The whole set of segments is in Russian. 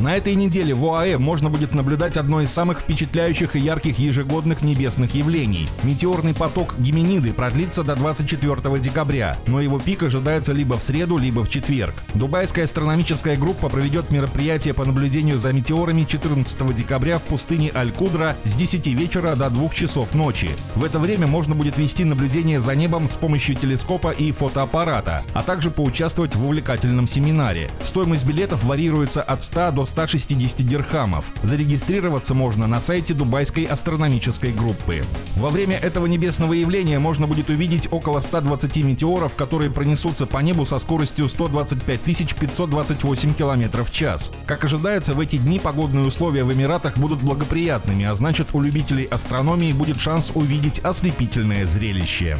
На этой неделе в ОАЭ можно будет наблюдать одно из самых впечатляющих и ярких ежегодных небесных явлений. Метеорный поток Гемениды продлится до 24 декабря, но его пик ожидается либо в среду, либо в четверг. Дубайская астрономическая группа проведет мероприятие по наблюдению за метеорами 14 декабря в пустыне Аль-Кудра с 10 вечера до 2 часов ночи. В это время можно будет вести наблюдение за небом с помощью телескопа и фотоаппарата, а также поучаствовать в увлекательном семинаре. Стоимость билетов варьируется от 100 до 160 дирхамов. Зарегистрироваться можно на сайте Дубайской астрономической группы. Во время этого небесного явления можно будет увидеть около 120 метеоров, которые пронесутся по небу со скоростью 125 528 км в час. Как ожидается, в эти дни погодные условия в Эмиратах будут благоприятными, а значит у любителей астрономии будет шанс увидеть ослепительное зрелище.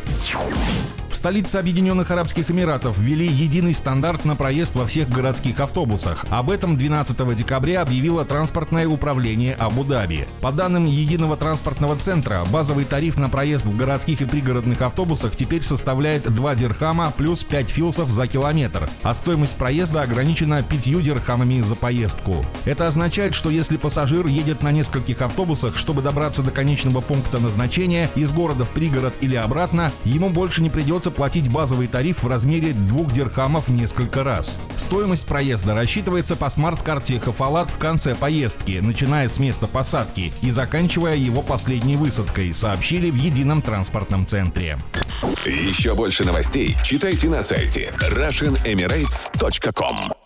В столице Объединенных Арабских Эмиратов ввели единый стандарт на проезд во всех городских автобусах. Об этом 12 декабря объявило транспортное управление Абу-Даби. По данным Единого транспортного центра, базовый тариф на проезд в городских и пригородных автобусах теперь составляет 2 дирхама плюс 5 филсов за километр, а стоимость проезда ограничена 5 дирхамами за поездку. Это означает, что если пассажир едет на нескольких автобусах, чтобы добраться до конечного пункта назначения из города в пригород или обратно, ему больше не придется придется платить базовый тариф в размере 2 дирхамов несколько раз. Стоимость проезда рассчитывается по смарт-карте Хафалат в конце поездки, начиная с места посадки и заканчивая его последней высадкой, сообщили в едином транспортном центре. Еще больше новостей читайте на сайте RussianEmirates.com